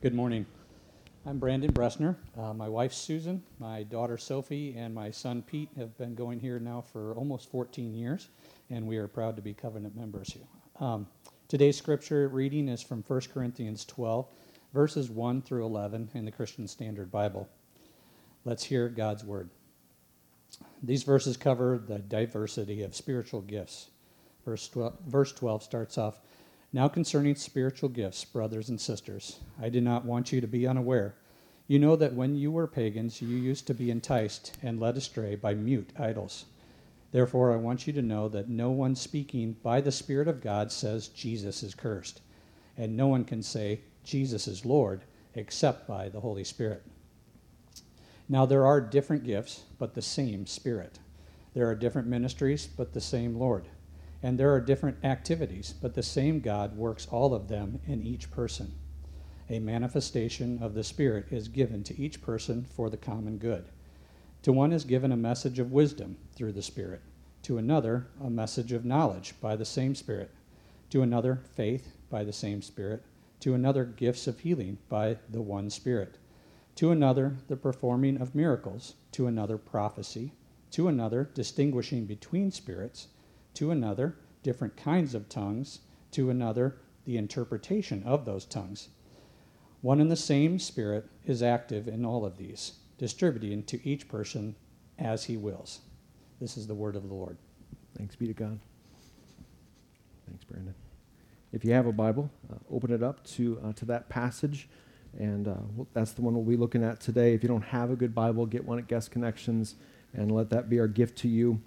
Good morning. I'm Brandon Bressner. Uh, my wife Susan, my daughter Sophie, and my son Pete have been going here now for almost 14 years, and we are proud to be covenant members here. Um, today's scripture reading is from 1 Corinthians 12, verses 1 through 11 in the Christian Standard Bible. Let's hear God's word. These verses cover the diversity of spiritual gifts. Verse 12, verse 12 starts off now, concerning spiritual gifts, brothers and sisters, I do not want you to be unaware. You know that when you were pagans, you used to be enticed and led astray by mute idols. Therefore, I want you to know that no one speaking by the Spirit of God says Jesus is cursed, and no one can say Jesus is Lord except by the Holy Spirit. Now, there are different gifts, but the same Spirit. There are different ministries, but the same Lord. And there are different activities, but the same God works all of them in each person. A manifestation of the Spirit is given to each person for the common good. To one is given a message of wisdom through the Spirit, to another, a message of knowledge by the same Spirit, to another, faith by the same Spirit, to another, gifts of healing by the one Spirit, to another, the performing of miracles, to another, prophecy, to another, distinguishing between spirits to another, different kinds of tongues, to another, the interpretation of those tongues. One and the same Spirit is active in all of these, distributing to each person as he wills. This is the word of the Lord. Thanks be to God. Thanks, Brandon. If you have a Bible, uh, open it up to, uh, to that passage, and uh, that's the one we'll be looking at today. If you don't have a good Bible, get one at Guest Connections, and let that be our gift to you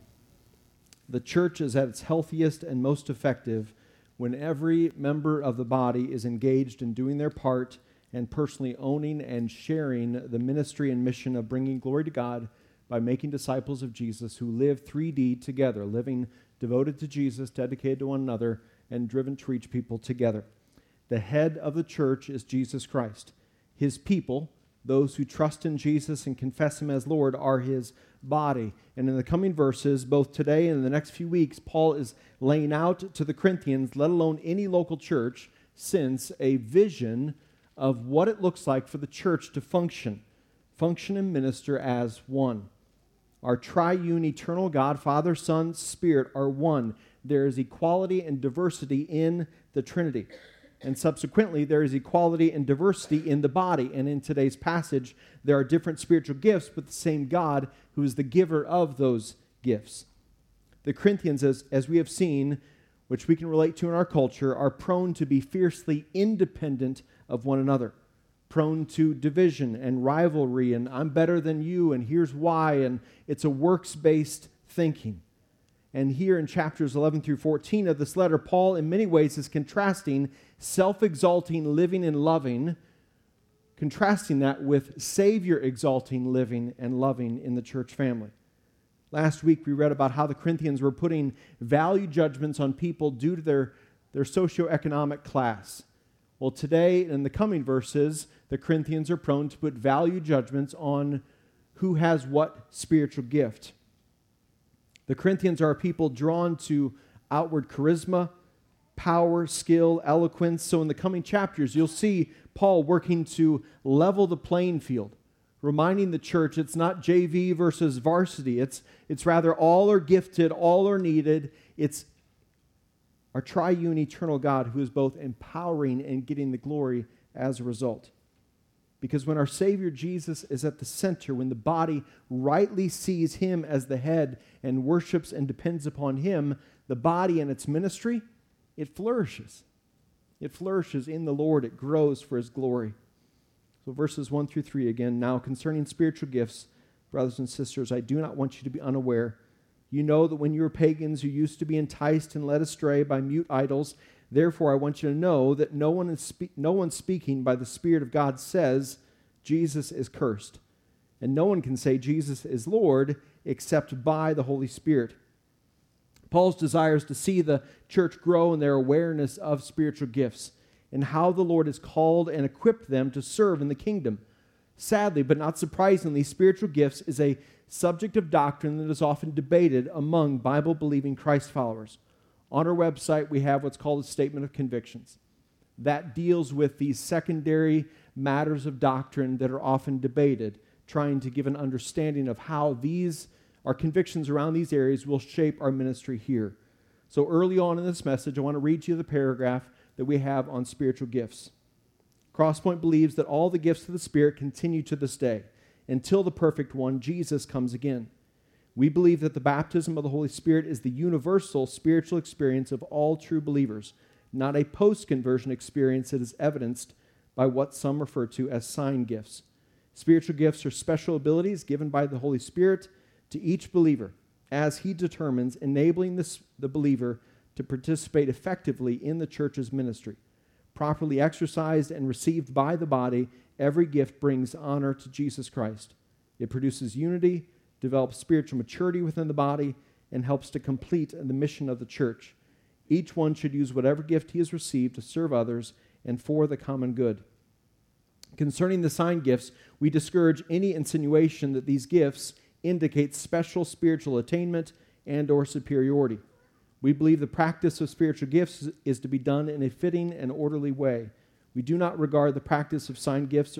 the church is at its healthiest and most effective when every member of the body is engaged in doing their part and personally owning and sharing the ministry and mission of bringing glory to God by making disciples of Jesus who live 3D together, living devoted to Jesus, dedicated to one another, and driven to reach people together. The head of the church is Jesus Christ. His people, those who trust in Jesus and confess him as Lord, are his body. And in the coming verses, both today and in the next few weeks, Paul is laying out to the Corinthians, let alone any local church, since a vision of what it looks like for the church to function, function and minister as one. Our triune eternal God, Father, Son, Spirit are one. There is equality and diversity in the Trinity. And subsequently, there is equality and diversity in the body. And in today's passage, there are different spiritual gifts, but the same God who is the giver of those gifts. The Corinthians, as, as we have seen, which we can relate to in our culture, are prone to be fiercely independent of one another, prone to division and rivalry, and I'm better than you, and here's why, and it's a works based thinking. And here in chapters 11 through 14 of this letter, Paul, in many ways, is contrasting self exalting living and loving, contrasting that with Savior exalting living and loving in the church family. Last week, we read about how the Corinthians were putting value judgments on people due to their, their socioeconomic class. Well, today, in the coming verses, the Corinthians are prone to put value judgments on who has what spiritual gift. The Corinthians are a people drawn to outward charisma, power, skill, eloquence. So in the coming chapters, you'll see Paul working to level the playing field, reminding the church it's not JV versus varsity. It's, it's rather all are gifted, all are needed. It's our triune eternal God who is both empowering and getting the glory as a result. Because when our Savior Jesus is at the center, when the body rightly sees Him as the head and worships and depends upon Him, the body and its ministry, it flourishes. It flourishes in the Lord, it grows for His glory. So, verses 1 through 3 again. Now, concerning spiritual gifts, brothers and sisters, I do not want you to be unaware. You know that when you were pagans, you used to be enticed and led astray by mute idols Therefore, I want you to know that no one, is spe- no one speaking by the Spirit of God says Jesus is cursed. And no one can say Jesus is Lord except by the Holy Spirit. Paul's desires to see the church grow in their awareness of spiritual gifts and how the Lord has called and equipped them to serve in the kingdom. Sadly, but not surprisingly, spiritual gifts is a subject of doctrine that is often debated among Bible believing Christ followers. On our website, we have what's called a statement of convictions. that deals with these secondary matters of doctrine that are often debated, trying to give an understanding of how these, our convictions around these areas, will shape our ministry here. So, early on in this message, I want to read you the paragraph that we have on spiritual gifts. Crosspoint believes that all the gifts of the Spirit continue to this day until the perfect one, Jesus, comes again. We believe that the baptism of the Holy Spirit is the universal spiritual experience of all true believers, not a post conversion experience that is evidenced by what some refer to as sign gifts. Spiritual gifts are special abilities given by the Holy Spirit to each believer as he determines, enabling this, the believer to participate effectively in the church's ministry. Properly exercised and received by the body, every gift brings honor to Jesus Christ. It produces unity, develops spiritual maturity within the body, and helps to complete the mission of the church. Each one should use whatever gift he has received to serve others and for the common good. Concerning the sign gifts, we discourage any insinuation that these gifts indicate special spiritual attainment and or superiority. We believe the practice of spiritual gifts is to be done in a fitting and orderly way. We do not regard the practice of sign gifts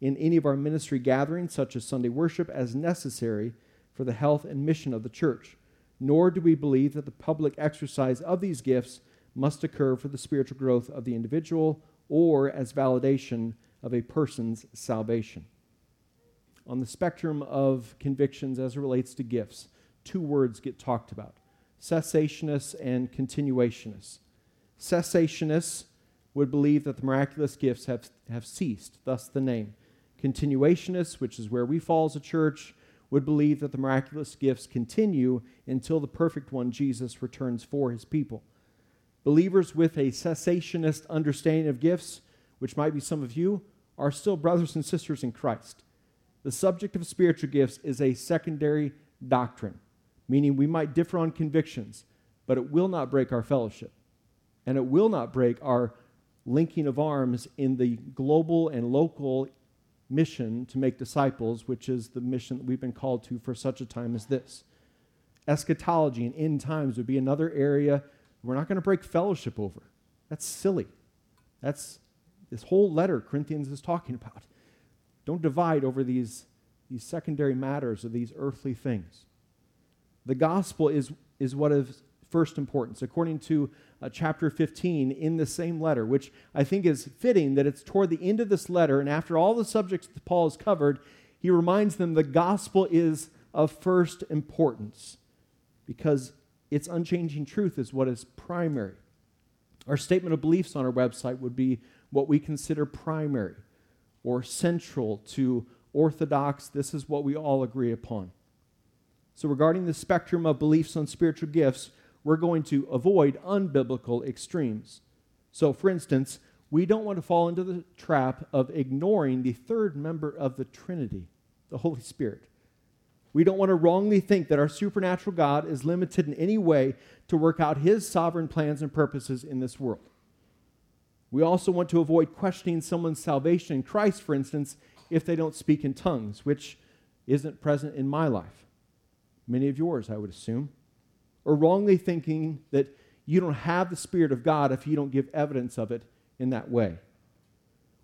in any of our ministry gatherings, such as Sunday worship, as necessary for the health and mission of the church. Nor do we believe that the public exercise of these gifts must occur for the spiritual growth of the individual or as validation of a person's salvation. On the spectrum of convictions as it relates to gifts, two words get talked about cessationists and continuationists. Cessationists would believe that the miraculous gifts have, have ceased, thus the name. Continuationists, which is where we fall as a church, would believe that the miraculous gifts continue until the perfect one, Jesus, returns for his people. Believers with a cessationist understanding of gifts, which might be some of you, are still brothers and sisters in Christ. The subject of spiritual gifts is a secondary doctrine, meaning we might differ on convictions, but it will not break our fellowship. And it will not break our linking of arms in the global and local mission to make disciples, which is the mission that we've been called to for such a time as this. Eschatology and end times would be another area we're not going to break fellowship over. That's silly. That's this whole letter Corinthians is talking about. Don't divide over these, these secondary matters or these earthly things. The gospel is, is what is first importance, according to uh, chapter 15 in the same letter, which I think is fitting that it's toward the end of this letter, and after all the subjects that Paul has covered, he reminds them the gospel is of first importance because its unchanging truth is what is primary. Our statement of beliefs on our website would be what we consider primary or central to orthodox. This is what we all agree upon. So, regarding the spectrum of beliefs on spiritual gifts, we're going to avoid unbiblical extremes. So, for instance, we don't want to fall into the trap of ignoring the third member of the Trinity, the Holy Spirit. We don't want to wrongly think that our supernatural God is limited in any way to work out his sovereign plans and purposes in this world. We also want to avoid questioning someone's salvation in Christ, for instance, if they don't speak in tongues, which isn't present in my life. Many of yours, I would assume or wrongly thinking that you don't have the Spirit of God if you don't give evidence of it in that way.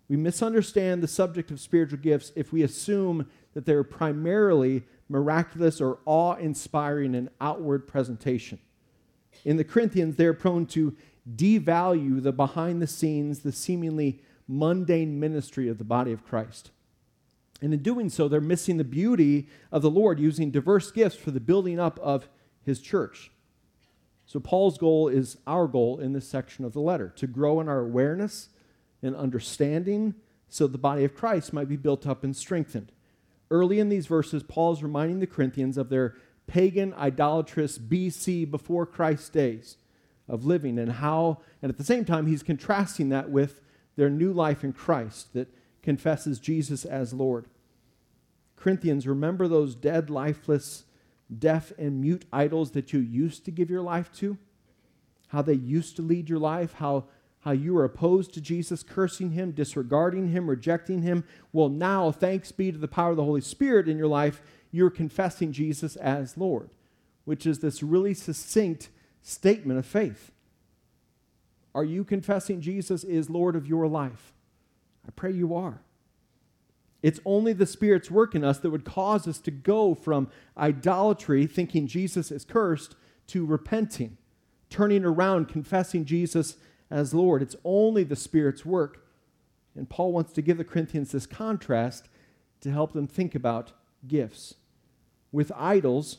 We misunderstand the subject of spiritual gifts if we assume that they're primarily miraculous or awe inspiring and outward presentation. In the Corinthians, they're prone to devalue the behind the scenes, the seemingly mundane ministry of the body of Christ. And in doing so, they're missing the beauty of the Lord using diverse gifts for the building up of his church. So, Paul's goal is our goal in this section of the letter to grow in our awareness and understanding so the body of Christ might be built up and strengthened. Early in these verses, Paul is reminding the Corinthians of their pagan, idolatrous BC before Christ's days of living and how, and at the same time, he's contrasting that with their new life in Christ that confesses Jesus as Lord. Corinthians, remember those dead, lifeless deaf and mute idols that you used to give your life to, how they used to lead your life, how, how you were opposed to Jesus, cursing him, disregarding him, rejecting him. Well, now, thanks be to the power of the Holy Spirit in your life, you're confessing Jesus as Lord, which is this really succinct statement of faith. Are you confessing Jesus is Lord of your life? I pray you are. It's only the Spirit's work in us that would cause us to go from idolatry, thinking Jesus is cursed, to repenting, turning around, confessing Jesus as Lord. It's only the Spirit's work. And Paul wants to give the Corinthians this contrast to help them think about gifts. With idols,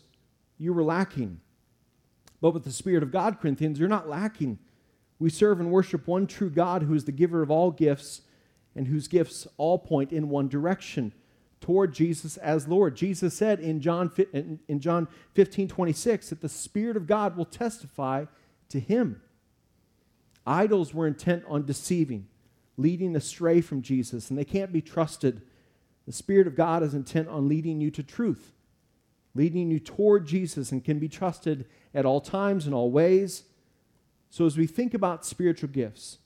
you were lacking. But with the Spirit of God, Corinthians, you're not lacking. We serve and worship one true God who is the giver of all gifts and whose gifts all point in one direction toward Jesus as Lord. Jesus said in John, in John 15 26 that the Spirit of God will testify to him. Idols were intent on deceiving, leading astray from Jesus, and they can't be trusted. The Spirit of God is intent on leading you to truth, leading you toward Jesus, and can be trusted at all times and all ways. So, as we think about spiritual gifts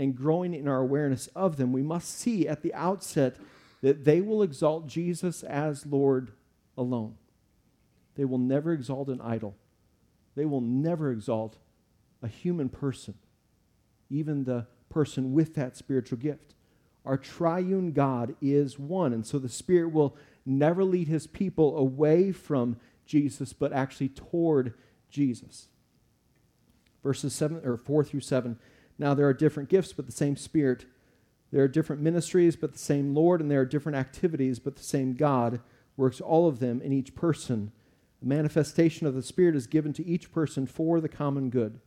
and growing in our awareness of them, we must see at the outset that they will exalt Jesus as Lord alone. They will never exalt an idol, they will never exalt a human person, even the person with that spiritual gift. Our triune God is one, and so the Spirit will never lead his people away from Jesus, but actually toward Jesus. Verses 7 or 4 through 7. Now there are different gifts, but the same Spirit. There are different ministries, but the same Lord, and there are different activities, but the same God works all of them in each person. The manifestation of the Spirit is given to each person for the common good.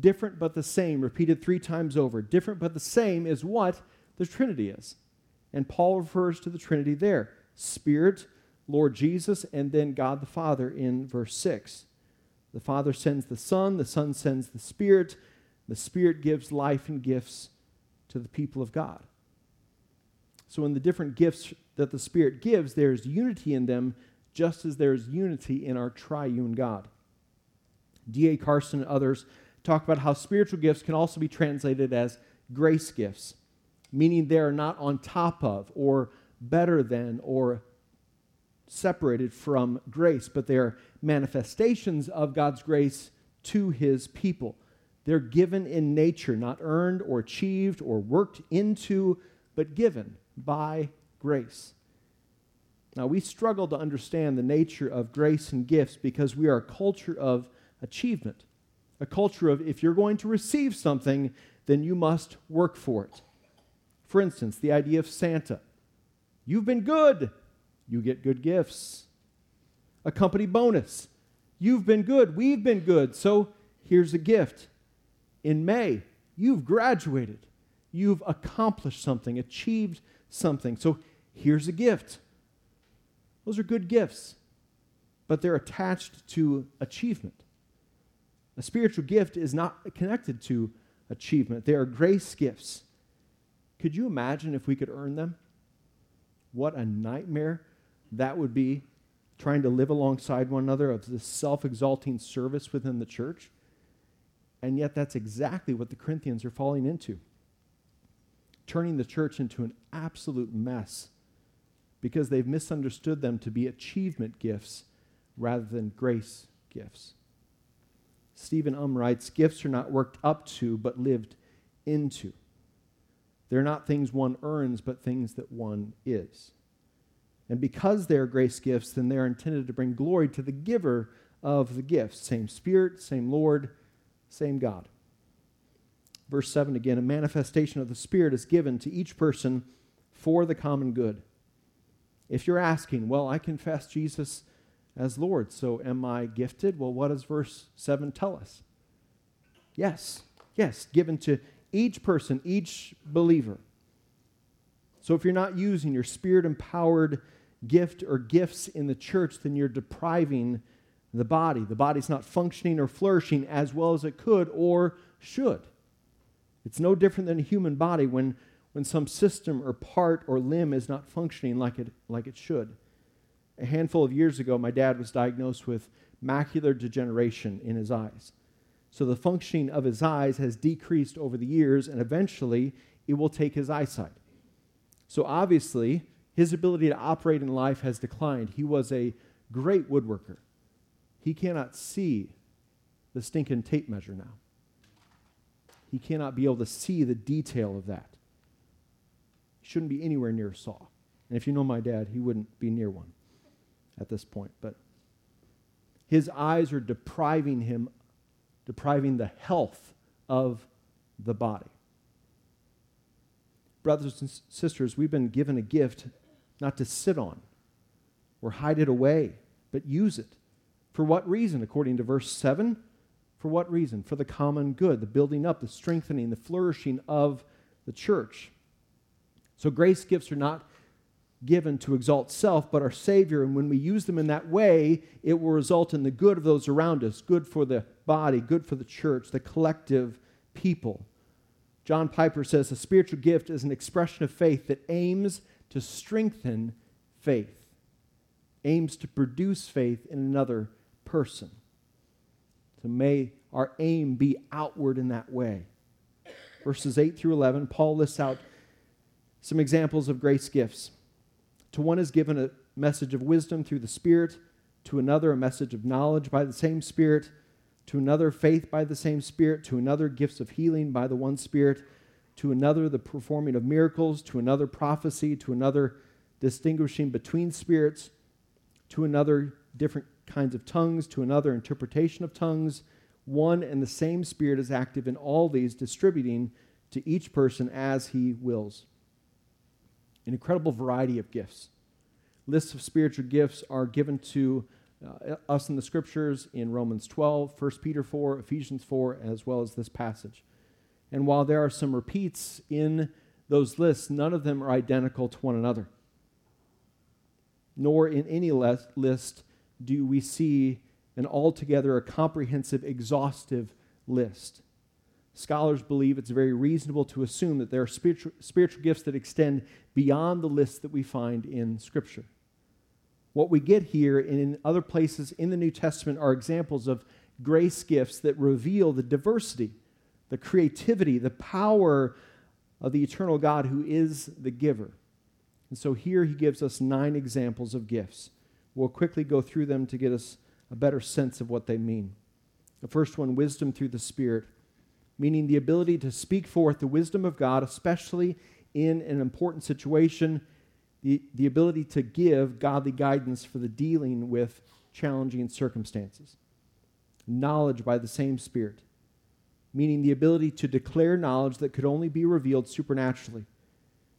Different but the same, repeated three times over. Different but the same is what the Trinity is. And Paul refers to the Trinity there Spirit, Lord Jesus, and then God the Father in verse 6. The Father sends the Son, the Son sends the Spirit, the Spirit gives life and gifts to the people of God. So, in the different gifts that the Spirit gives, there's unity in them, just as there's unity in our triune God. D.A. Carson and others talk about how spiritual gifts can also be translated as grace gifts, meaning they are not on top of or better than or separated from grace, but they are manifestations of God's grace to his people. They're given in nature, not earned or achieved or worked into, but given by grace. Now, we struggle to understand the nature of grace and gifts because we are a culture of achievement, a culture of if you're going to receive something, then you must work for it. For instance, the idea of Santa. You've been good, you get good gifts. A company bonus. You've been good, we've been good, so here's a gift. In May, you've graduated, you've accomplished something, achieved something, so here's a gift. Those are good gifts, but they're attached to achievement. A spiritual gift is not connected to achievement, they are grace gifts. Could you imagine if we could earn them? What a nightmare that would be trying to live alongside one another of this self exalting service within the church. And yet, that's exactly what the Corinthians are falling into turning the church into an absolute mess because they've misunderstood them to be achievement gifts rather than grace gifts. Stephen Um writes Gifts are not worked up to, but lived into. They're not things one earns, but things that one is. And because they're grace gifts, then they're intended to bring glory to the giver of the gifts. Same Spirit, same Lord, same God. Verse 7 again a manifestation of the Spirit is given to each person for the common good. If you're asking, well, I confess Jesus as Lord, so am I gifted? Well, what does verse 7 tell us? Yes, yes, given to each person, each believer. So if you're not using your spirit empowered gift or gifts in the church, then you're depriving the body. The body's not functioning or flourishing as well as it could or should. It's no different than a human body when, when some system or part or limb is not functioning like it, like it should. A handful of years ago, my dad was diagnosed with macular degeneration in his eyes. So the functioning of his eyes has decreased over the years, and eventually it will take his eyesight. So obviously, his ability to operate in life has declined. He was a great woodworker. He cannot see the stinking tape measure now. he cannot be able to see the detail of that. He shouldn't be anywhere near a saw. And if you know my dad, he wouldn't be near one at this point. But his eyes are depriving him, depriving the health of the body. Brothers and sisters, we've been given a gift not to sit on or hide it away, but use it. For what reason? According to verse 7, for what reason? For the common good, the building up, the strengthening, the flourishing of the church. So grace gifts are not given to exalt self, but our Savior. And when we use them in that way, it will result in the good of those around us, good for the body, good for the church, the collective people. John Piper says a spiritual gift is an expression of faith that aims to strengthen faith, aims to produce faith in another person. So may our aim be outward in that way. Verses 8 through 11, Paul lists out some examples of grace gifts. To one is given a message of wisdom through the Spirit, to another, a message of knowledge by the same Spirit, to another, faith by the same Spirit, to another, gifts of healing by the one Spirit, to another, the performing of miracles, to another, prophecy, to another, distinguishing between spirits, to another, different kinds of tongues, to another, interpretation of tongues. One and the same Spirit is active in all these, distributing to each person as he wills. An incredible variety of gifts. Lists of spiritual gifts are given to uh, us in the scriptures in Romans 12, 1 Peter 4, Ephesians 4, as well as this passage. And while there are some repeats in those lists, none of them are identical to one another. Nor in any list do we see an altogether a comprehensive, exhaustive list. Scholars believe it's very reasonable to assume that there are spiritual, spiritual gifts that extend beyond the list that we find in Scripture. What we get here and in other places in the New Testament are examples of grace gifts that reveal the diversity, the creativity, the power of the eternal God who is the giver. And so here he gives us nine examples of gifts. We'll quickly go through them to get us a better sense of what they mean. The first one, wisdom through the Spirit, meaning the ability to speak forth the wisdom of God, especially in an important situation the, the ability to give godly guidance for the dealing with challenging circumstances. Knowledge by the same Spirit, meaning the ability to declare knowledge that could only be revealed supernaturally.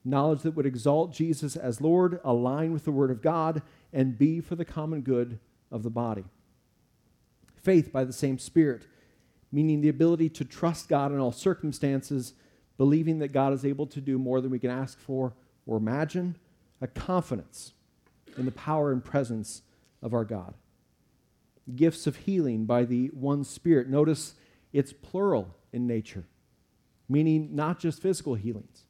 Knowledge that would exalt Jesus as Lord, align with the Word of God, and be for the common good of the body. Faith by the same Spirit, meaning the ability to trust God in all circumstances, believing that God is able to do more than we can ask for or imagine, a confidence in the power and presence of our God. Gifts of healing by the one Spirit. Notice it's plural in nature, meaning not just physical healings,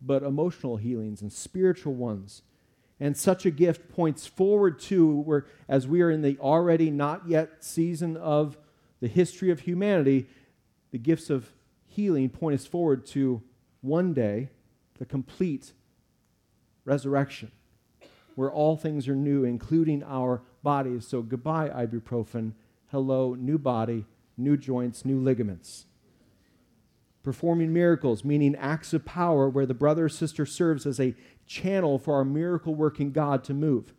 but emotional healings and spiritual ones. And such a gift points forward to where, as we are in the already not yet season of the history of humanity, the gifts of healing point us forward to one day the complete resurrection, where all things are new, including our bodies. So goodbye, ibuprofen. Hello, new body, new joints, new ligaments. Performing miracles, meaning acts of power where the brother or sister serves as a channel for our miracle working God to move.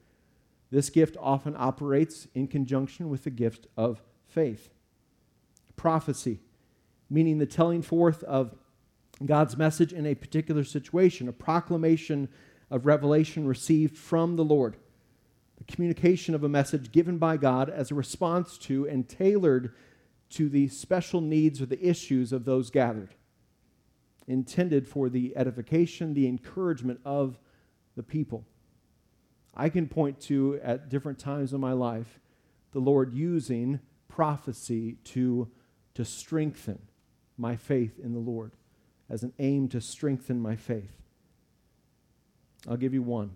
This gift often operates in conjunction with the gift of faith. Prophecy, meaning the telling forth of God's message in a particular situation, a proclamation of revelation received from the Lord, the communication of a message given by God as a response to and tailored to the special needs or the issues of those gathered, intended for the edification, the encouragement of the people. I can point to, at different times in my life, the Lord using prophecy to, to strengthen my faith in the Lord as an aim to strengthen my faith. I'll give you one.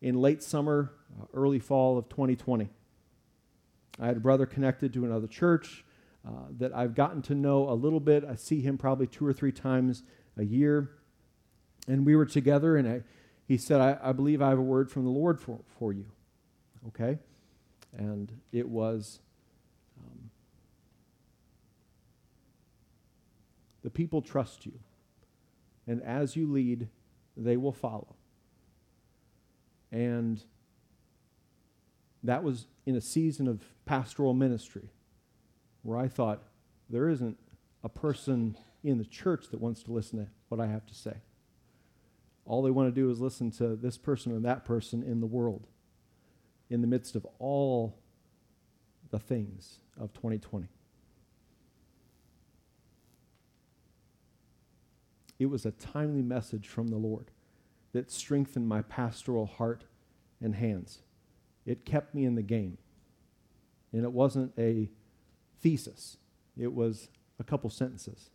In late summer, uh, early fall of 2020, I had a brother connected to another church uh, that I've gotten to know a little bit. I see him probably two or three times a year. And we were together, and I, he said, I, I believe I have a word from the Lord for, for you. Okay? And it was um, The people trust you. And as you lead, they will follow. And that was in a season of pastoral ministry where I thought, there isn't a person in the church that wants to listen to what I have to say. All they want to do is listen to this person or that person in the world in the midst of all the things of 2020. It was a timely message from the Lord that strengthened my pastoral heart and hands. It kept me in the game. And it wasn't a thesis, it was a couple sentences.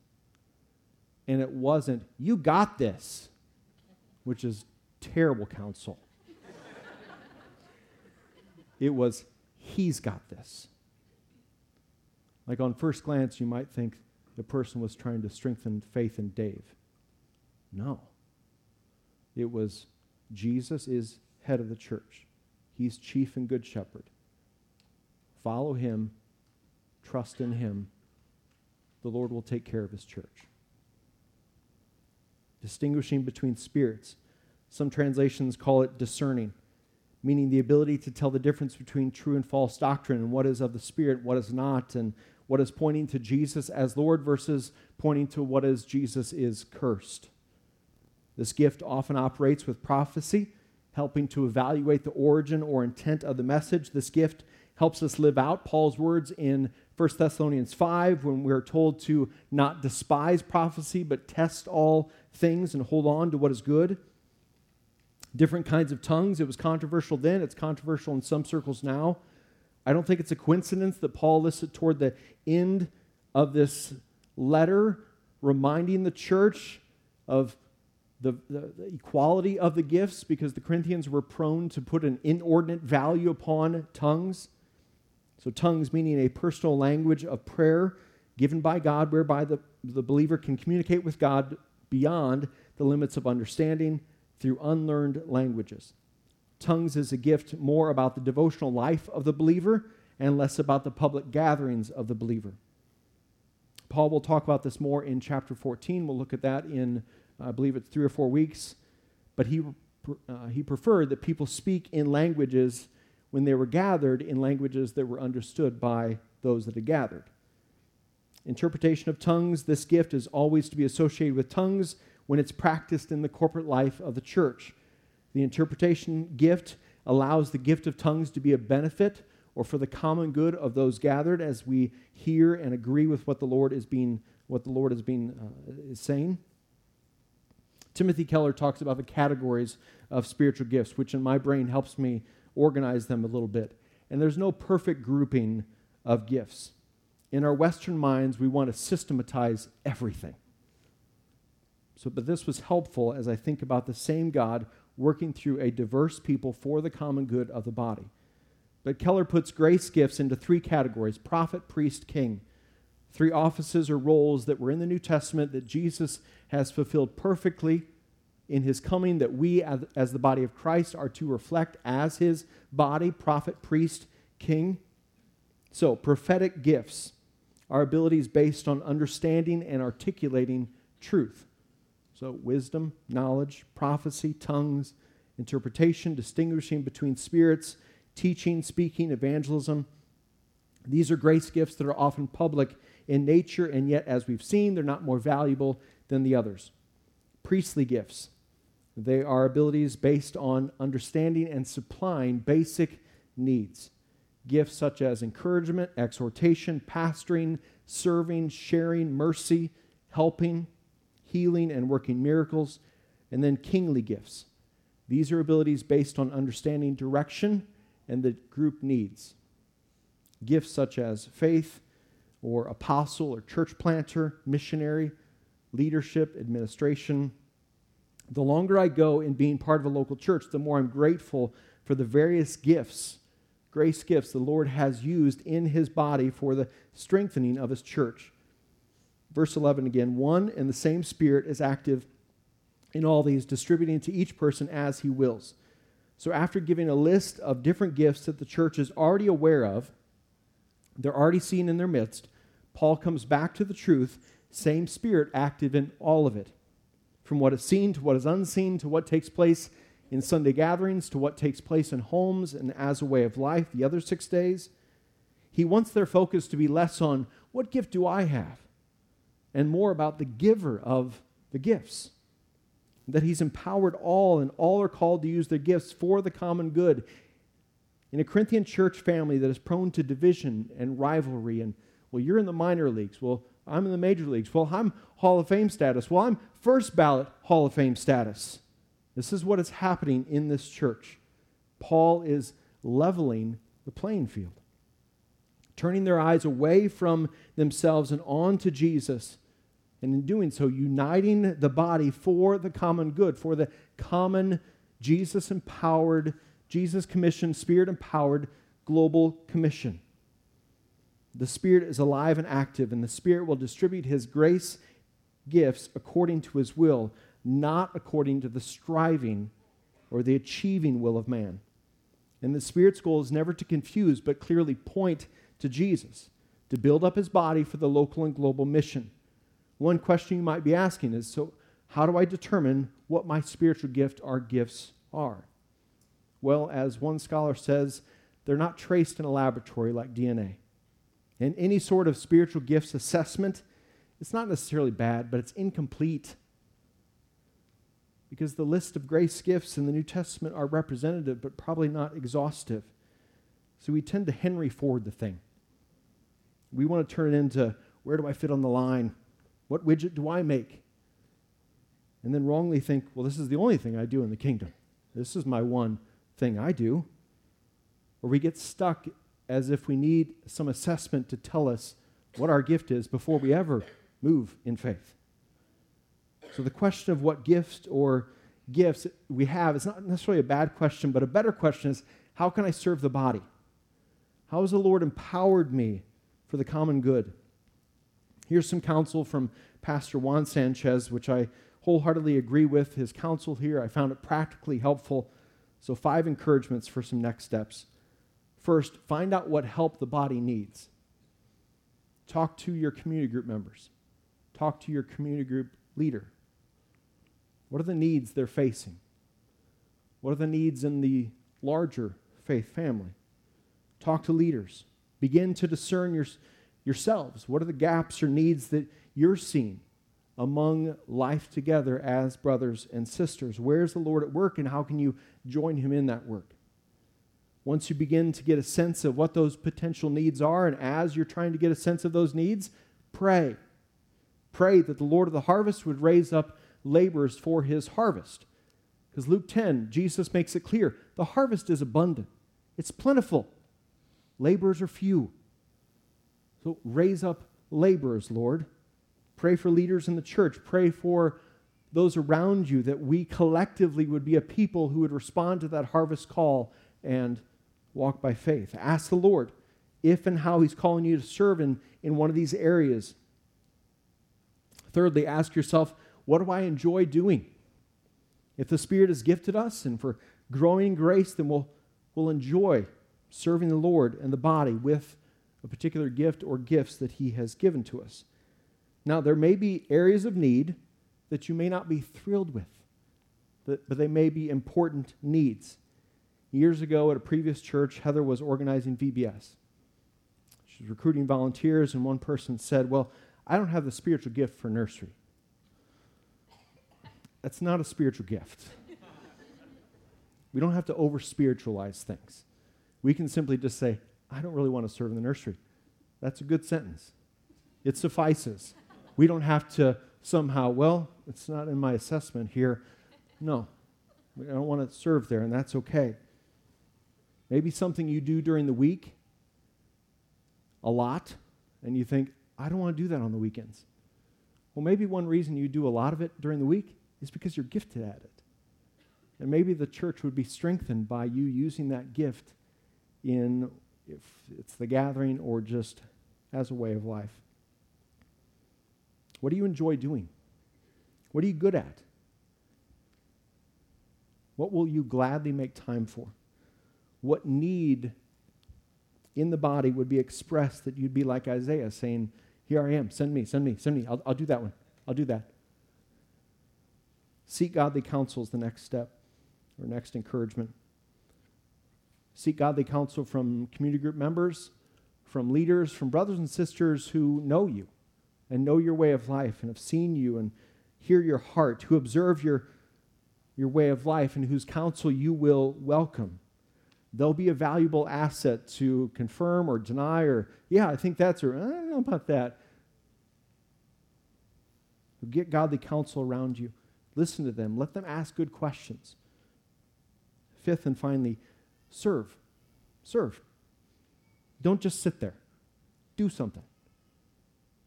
And it wasn't, you got this, which is terrible counsel. it was, he's got this. Like on first glance, you might think the person was trying to strengthen faith in Dave. No. It was Jesus is head of the church. He's chief and good shepherd. Follow him, trust in him. The Lord will take care of his church. Distinguishing between spirits. Some translations call it discerning, meaning the ability to tell the difference between true and false doctrine and what is of the Spirit, what is not, and what is pointing to Jesus as Lord versus pointing to what is Jesus is cursed. This gift often operates with prophecy, helping to evaluate the origin or intent of the message. This gift helps us live out Paul's words in 1 Thessalonians 5 when we're told to not despise prophecy, but test all things and hold on to what is good. Different kinds of tongues. It was controversial then, it's controversial in some circles now. I don't think it's a coincidence that Paul listed toward the end of this letter, reminding the church of the, the, the, equality of the gifts because the Corinthians were prone to put an inordinate value upon tongues. So, tongues meaning a personal language of prayer given by God, whereby the, the believer can communicate with God beyond the limits of understanding through unlearned languages. Tongues is a gift more about the devotional life of the believer and less about the public gatherings of the believer. Paul will talk about this more in chapter 14. We'll look at that in I believe it's three or four weeks. But he, uh, he preferred that people speak in languages when they were gathered, in languages that were understood by those that had gathered. Interpretation of tongues, this gift is always to be associated with tongues when it's practiced in the corporate life of the church. The interpretation gift allows the gift of tongues to be a benefit or for the common good of those gathered as we hear and agree with what the Lord is being what the Lord is being uh, is saying. Timothy Keller talks about the categories of spiritual gifts, which in my brain helps me organize them a little bit. And there's no perfect grouping of gifts. In our Western minds, we want to systematize everything. So, but this was helpful as I think about the same God working through a diverse people for the common good of the body. But Keller puts grace gifts into three categories prophet, priest, king. Three offices or roles that were in the New Testament that Jesus has fulfilled perfectly in his coming, that we, as, the body of Christ, are to reflect as his body, prophet, priest, king. So, prophetic gifts are abilities based on understanding and articulating truth. So, wisdom, knowledge, prophecy, tongues, interpretation, distinguishing between spirits, teaching, speaking, evangelism. These are grace gifts that are often public in nature, and yet, as we've seen, they're not more valuable than the others. Priestly gifts. They are abilities based on understanding and supplying basic needs. Gifts such as encouragement, exhortation, pastoring, serving, sharing, mercy, helping, healing, and working miracles. And then kingly gifts. These are abilities based on understanding direction and the group needs. Gifts such as faith, or apostle or church planter, missionary, leadership, administration. The longer I go in being part of a local church, the more I'm grateful for the various gifts, grace gifts the Lord has used in his body for the strengthening of his church. Verse 11 again one and the same Spirit is active in all these, distributing to each person as he wills. So, after giving a list of different gifts that the church is already aware of, they're already seen in their midst, Paul comes back to the truth same Spirit active in all of it. From what is seen to what is unseen to what takes place in Sunday gatherings to what takes place in homes and as a way of life the other six days. He wants their focus to be less on what gift do I have and more about the giver of the gifts. That he's empowered all, and all are called to use their gifts for the common good. In a Corinthian church family that is prone to division and rivalry, and well, you're in the minor leagues. Well, I'm in the major leagues. Well, I'm Hall of Fame status. Well, I'm first ballot Hall of Fame status. This is what is happening in this church. Paul is leveling the playing field, turning their eyes away from themselves and on to Jesus and in doing so, uniting the body for the common good, for the common Jesus empowered, Jesus commissioned, Spirit empowered global commission. The Spirit is alive and active, and the Spirit will distribute His grace gifts according to His will, not according to the striving or the achieving will of man. And the Spirit's goal is never to confuse, but clearly point to Jesus, to build up His body for the local and global mission. One question you might be asking is so, how do I determine what my spiritual gift or gifts are? Well, as one scholar says, they're not traced in a laboratory like DNA. And any sort of spiritual gifts assessment, it's not necessarily bad, but it's incomplete. Because the list of grace gifts in the New Testament are representative, but probably not exhaustive. So we tend to Henry Ford the thing. We want to turn it into where do I fit on the line? What widget do I make? And then wrongly think, well, this is the only thing I do in the kingdom. This is my one thing I do. Or we get stuck as if we need some assessment to tell us what our gift is before we ever move in faith. So the question of what gifts or gifts we have is not necessarily a bad question, but a better question is how can I serve the body? How has the Lord empowered me for the common good? Here's some counsel from Pastor Juan Sanchez, which I wholeheartedly agree with. His counsel here, I found it practically helpful. So, five encouragements for some next steps. First, find out what help the body needs. Talk to your community group members, talk to your community group leader. What are the needs they're facing? What are the needs in the larger faith family? Talk to leaders. Begin to discern your, yourselves? What are the gaps or needs that you're seeing among life together as brothers and sisters? Where's the Lord at work and how can you join Him in that work? Once you begin to get a sense of what those potential needs are, and as you're trying to get a sense of those needs, pray. Pray that the Lord of the harvest would raise up laborers for his harvest. Because Luke 10, Jesus makes it clear the harvest is abundant, it's plentiful, laborers are few. So raise up laborers, Lord. Pray for leaders in the church. Pray for those around you that we collectively would be a people who would respond to that harvest call and walk by faith. Ask the Lord if and how He's calling you to serve in, in one of these areas. Thirdly, ask yourself, what do I enjoy doing? If the Spirit has gifted us and for growing grace, then we'll, we'll enjoy serving the Lord and the body with a particular gift or gifts that He has given to us. Now, there may be areas of need that you may not be thrilled with, but they may be important needs. Years ago at a previous church, Heather was organizing VBS. She was recruiting volunteers, and one person said, Well, I don't have the spiritual gift for nursery. That's not a spiritual gift. we don't have to over spiritualize things. We can simply just say, I don't really want to serve in the nursery. That's a good sentence. It suffices. We don't have to somehow, well, it's not in my assessment here. No, I don't want to serve there, and that's okay. Maybe something you do during the week a lot, and you think, I don't want to do that on the weekends. Well, maybe one reason you do a lot of it during the week is because you're gifted at it. And maybe the church would be strengthened by you using that gift in if it's the gathering or just as a way of life. What do you enjoy doing? What are you good at? What will you gladly make time for? What need in the body would be expressed that you'd be like Isaiah saying, Here I am. Send me, send me, send me. I'll, I'll do that one. I'll do that. Seek godly counsel is the next step or next encouragement. Seek godly counsel from community group members, from leaders, from brothers and sisters who know you and know your way of life and have seen you and hear your heart, who observe your, your way of life and whose counsel you will welcome. They'll be a valuable asset to confirm or deny, or, yeah, I think that's, or eh, I don't know about that. Get godly counsel around you. Listen to them. Let them ask good questions. Fifth and finally, serve. Serve. Don't just sit there, do something.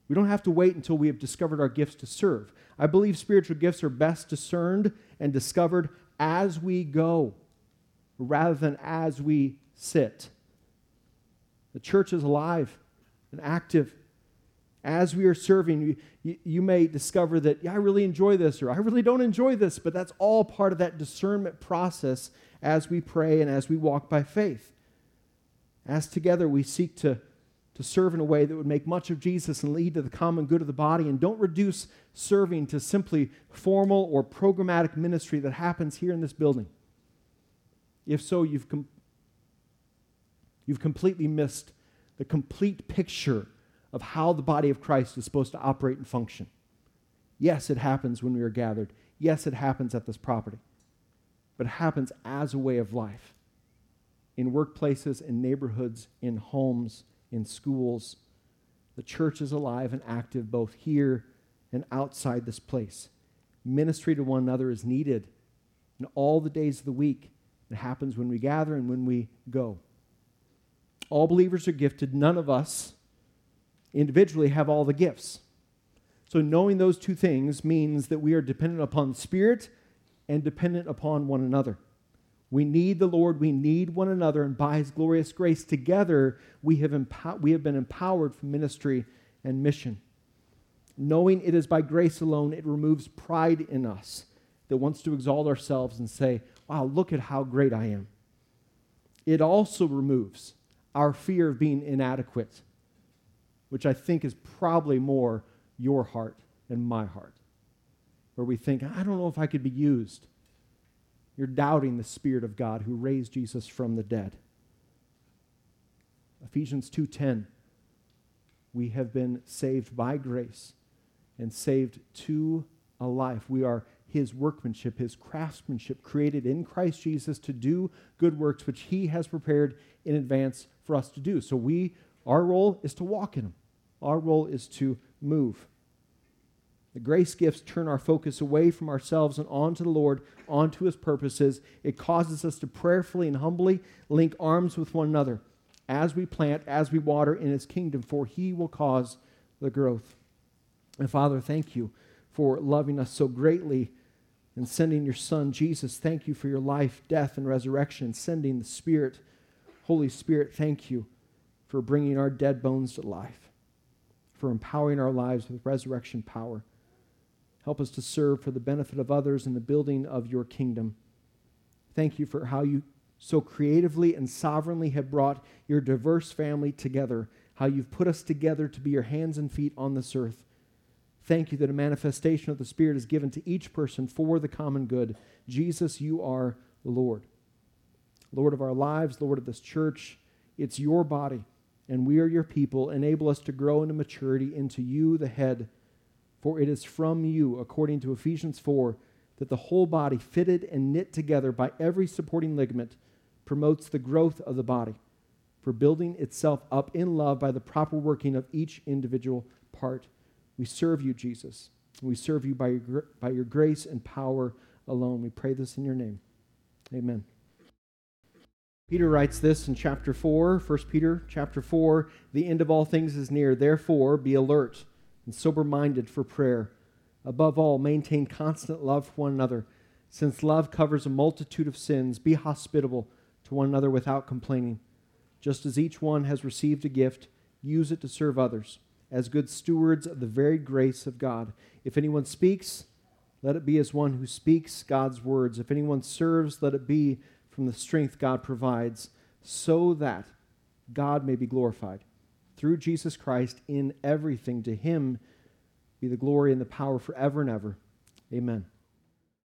We don't have to wait until we have discovered our gifts to serve. I believe spiritual gifts are best discerned and discovered as we go rather than as we sit. The church is alive and active. As we are serving, you, you, may discover that, yeah, I really enjoy this or I really don't enjoy this, but that's all part of that discernment process as we pray and as we walk by faith. As together we seek to to serve in a way that would make much of Jesus and lead to the common good of the body. And don't reduce serving to simply formal or programmatic ministry that happens here in this building. If so, you've, com- you've completely missed the complete picture of how the body of Christ is supposed to operate and function. Yes, it happens when we are gathered. Yes, it happens at this property. But it happens as a way of life in workplaces, in neighborhoods, in homes in schools. The church is alive and active both here and outside this place. Ministry to one another is needed in all the days of the week. It happens when we gather and when we go. All believers are gifted. None of us individually have all the gifts. So, knowing those two things means that we are dependent upon Spirit and dependent upon one another. We need the Lord. We need one another. And by His glorious grace, together, we have, we have been empowered for ministry and mission. Knowing it is by grace alone, it removes pride in us that wants to exalt ourselves and say, wow, look at how great I am. It also removes our fear of being inadequate, which I think is probably more your heart and my heart, where we think, I don't know if I could be used. You're doubting the Spirit of God who raised Jesus from the dead. Ephesians 2:10 We have been saved by grace and saved to a life. We are his workmanship, his craftsmanship created in Christ Jesus to do good works which he has prepared in advance for us to do. So we our role is to walk in them. Our role is to move. The grace gifts turn our focus away from ourselves and onto the Lord, onto His purposes. It causes us to prayerfully and humbly link arms with one another as we plant, as we water in His kingdom, for He will cause the growth. And Father, thank you for loving us so greatly and sending your Son, Jesus. Thank you for your life, death, and resurrection, sending the Spirit. Holy Spirit, thank you for bringing our dead bones to life, for empowering our lives with resurrection power. Help us to serve for the benefit of others in the building of your kingdom. Thank you for how you so creatively and sovereignly have brought your diverse family together, how you've put us together to be your hands and feet on this earth. Thank you that a manifestation of the Spirit is given to each person for the common good. Jesus, you are Lord. Lord of our lives, Lord of this church. It's your body, and we are your people. Enable us to grow into maturity into you, the head for it is from you, according to Ephesians 4, that the whole body, fitted and knit together by every supporting ligament, promotes the growth of the body for building itself up in love by the proper working of each individual part. We serve you, Jesus. We serve you by your, by your grace and power alone. We pray this in your name. Amen. Peter writes this in chapter 4, 1 Peter chapter 4, the end of all things is near. Therefore, be alert and sober minded for prayer. Above all, maintain constant love for one another, since love covers a multitude of sins. Be hospitable to one another without complaining. Just as each one has received a gift, use it to serve others, as good stewards of the very grace of God. If anyone speaks, let it be as one who speaks God's words. If anyone serves, let it be from the strength God provides, so that God may be glorified through Jesus Christ in everything. To him be the glory and the power forever and ever. Amen.